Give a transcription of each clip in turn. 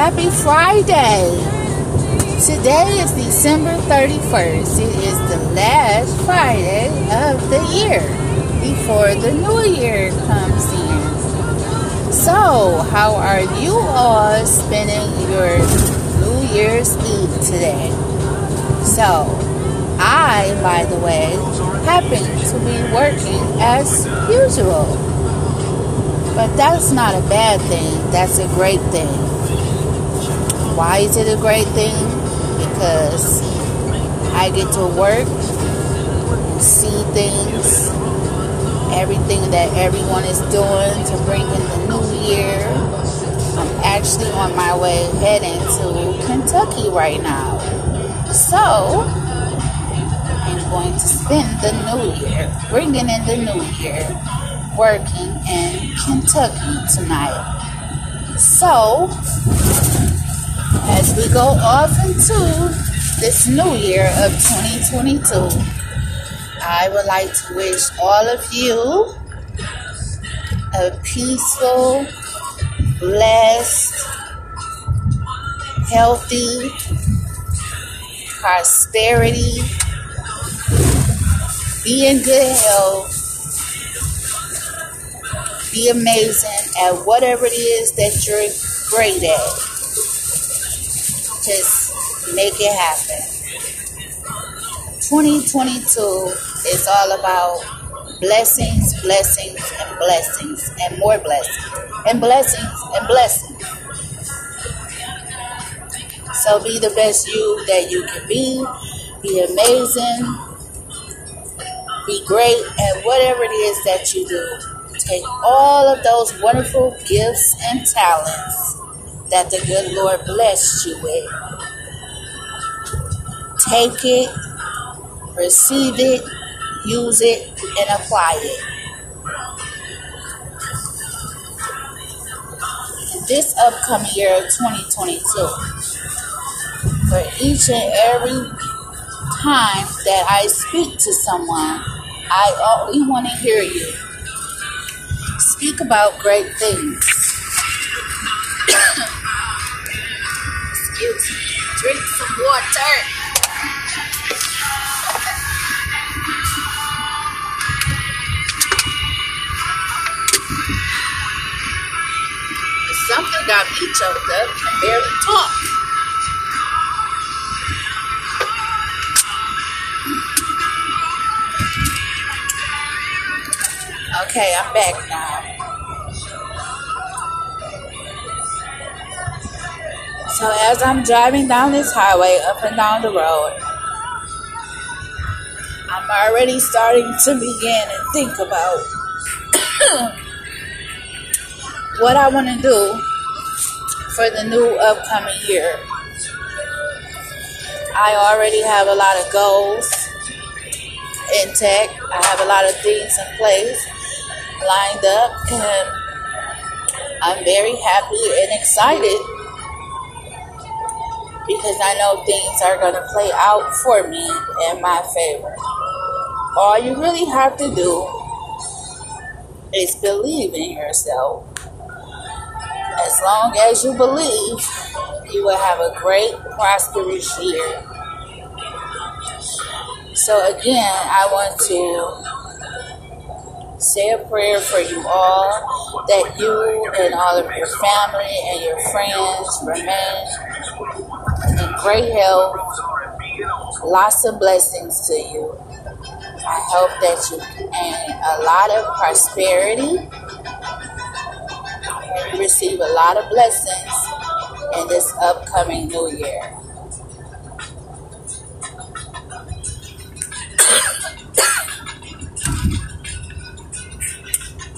Happy Friday! Today is December 31st. It is the last Friday of the year before the new year comes in. So, how are you all spending your New Year's Eve today? So, I, by the way, happen to be working as usual. But that's not a bad thing, that's a great thing. Why is it a great thing? Because I get to work see things, everything that everyone is doing to bring in the new year. I'm actually on my way heading to Kentucky right now. So, I'm going to spend the new year, bringing in the new year, working in Kentucky tonight. So, as we go off into this new year of 2022, I would like to wish all of you a peaceful, blessed, healthy, prosperity, be in good health, be amazing at whatever it is that you're great at just make it happen. 2022 is all about blessings, blessings, and blessings, and more blessings, and blessings, and blessings. So be the best you that you can be. Be amazing. Be great at whatever it is that you do. Take all of those wonderful gifts and talents that the good Lord blessed you with. Take it, receive it, use it, and apply it. This upcoming year of 2022, for each and every time that I speak to someone, I only want to hear you. Speak about great things. Drink some water. Something got me choked up. I barely talk. Okay, I'm back So as I'm driving down this highway, up and down the road, I'm already starting to begin and think about what I want to do for the new upcoming year. I already have a lot of goals in tech. I have a lot of things in place lined up, and I'm very happy and excited because I know things are going to play out for me in my favor. All you really have to do is believe in yourself. As long as you believe, you will have a great, prosperous year. So, again, I want to say a prayer for you all that you and all of your family and your friends remain in great health, lots of blessings to you. I hope that you gain a lot of prosperity you receive a lot of blessings in this upcoming new year.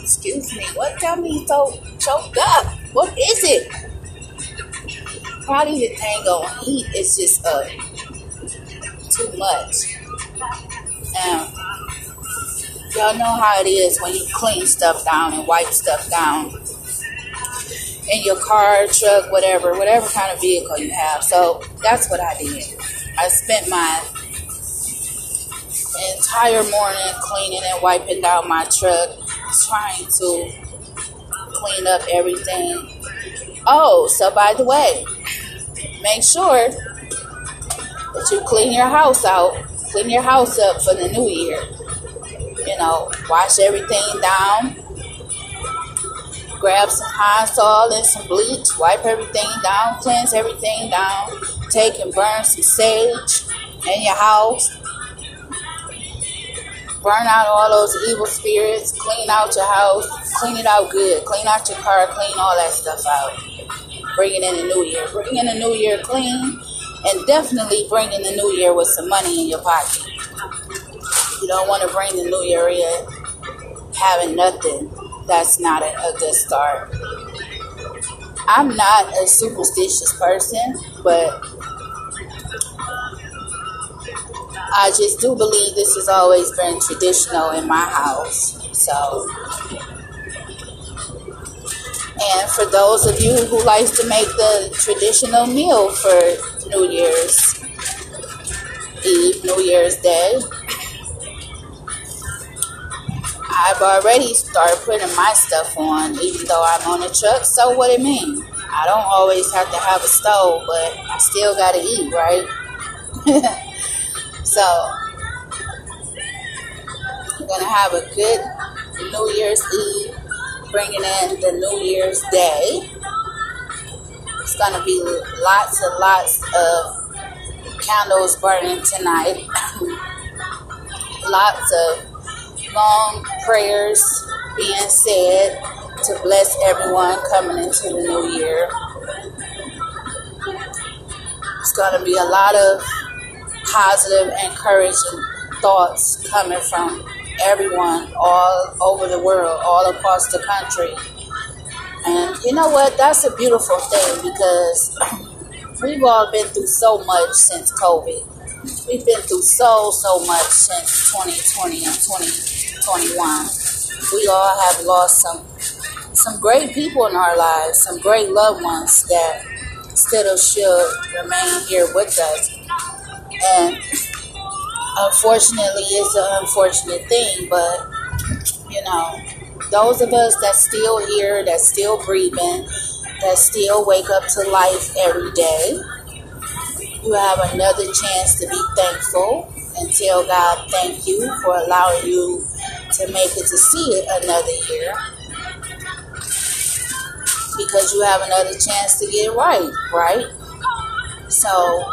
Excuse me, what got me so choked up? What is it? Probably the tango heat is just uh, too much. Y'all know how it is when you clean stuff down and wipe stuff down in your car, truck, whatever, whatever kind of vehicle you have. So that's what I did. I spent my entire morning cleaning and wiping down my truck, trying to clean up everything Oh, so by the way, make sure that you clean your house out, clean your house up for the new year. You know, wash everything down, grab some Pine-Sol and some bleach, wipe everything down, cleanse everything down, take and burn some sage in your house. Burn out all those evil spirits, clean out your house, clean it out good, clean out your car, clean all that stuff out. Bring it in the new year. bringing in the new year clean and definitely bringing the new year with some money in your pocket. You don't want to bring the new year in having nothing that's not a, a good start. I'm not a superstitious person, but I just do believe this has always been traditional in my house. So, and for those of you who likes to make the traditional meal for New Year's Eve, New Year's Day, I've already started putting my stuff on, even though I'm on a truck. So what it mean? I don't always have to have a stove, but I still gotta eat, right? so I'm gonna have a good New Year's Eve, bringing in the New Year's Day. It's gonna be lots and lots of candles burning tonight. lots of long prayers being said to bless everyone coming into the new year. It's going to be a lot of positive, encouraging thoughts coming from everyone all over the world, all across the country. And you know what? That's a beautiful thing because we've all been through so much since COVID. We've been through so, so much since 2020 and 2021. We all have lost some some great people in our lives, some great loved ones that still should remain here with us. And unfortunately, it's an unfortunate thing, but you know, those of us that still here, that still breathing, that still wake up to life every day, you have another chance to be thankful and tell God thank you for allowing you to make it to see it another year because you have another chance to get it right, right? So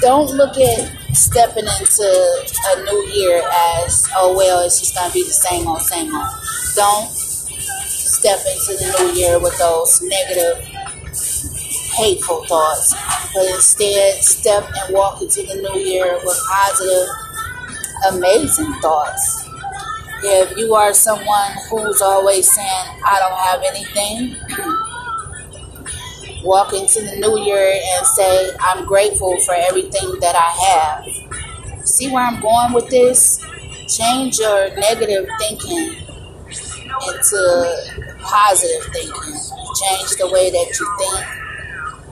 don't look at stepping into a new year as, oh, well, it's just to be the same old, same old. Don't step into the new year with those negative, hateful thoughts, but instead step and walk into the new year with positive, amazing thoughts. If you are someone who's always saying, I don't have anything, walk into the new year and say, I'm grateful for everything that I have. See where I'm going with this? Change your negative thinking into positive thinking. Change the way that you think.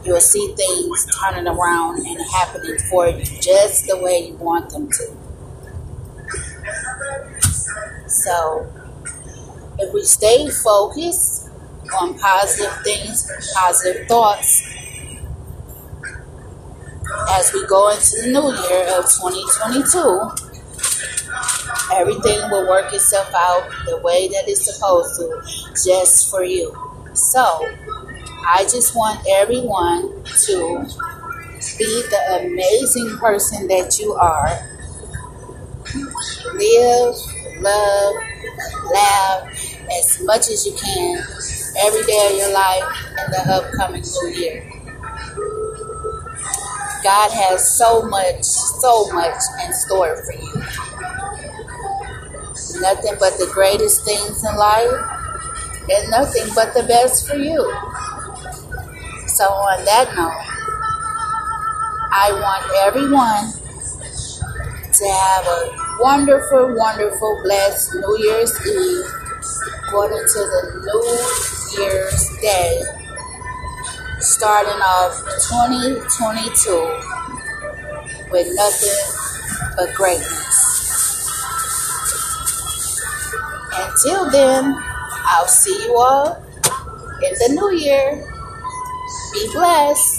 You'll see things turning around and happening for you just the way you want them to. So, if we stay focused on positive things, positive thoughts, as we go into the new year of 2022, everything will work itself out the way that it's supposed to, just for you. So, I just want everyone to be the amazing person that you are. Live love, laugh as much as you can every day of your life in the upcoming new year. God has so much, so much in store for you. Nothing but the greatest things in life and nothing but the best for you. So, on that note, I want everyone to have a wonderful, wonderful, blessed New Year's Eve, according to the New Year's Day, starting off 2022 with nothing but greatness. Until then, I'll see you all in the new year. Be blessed.